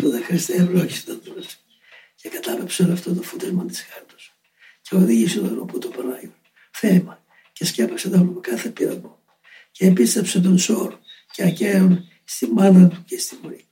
το δε Χριστέ ευλόγησε τον και κατάλαβε όλο αυτό το φούτεσμα της χάρτο. Και οδήγησε τον νερό που το Πανάγιο. θέμα και σκέπασε τον με κάθε πείραμα. Και επίστεψε τον Σόρ και ακαίων στη μάνα του και στη μορή.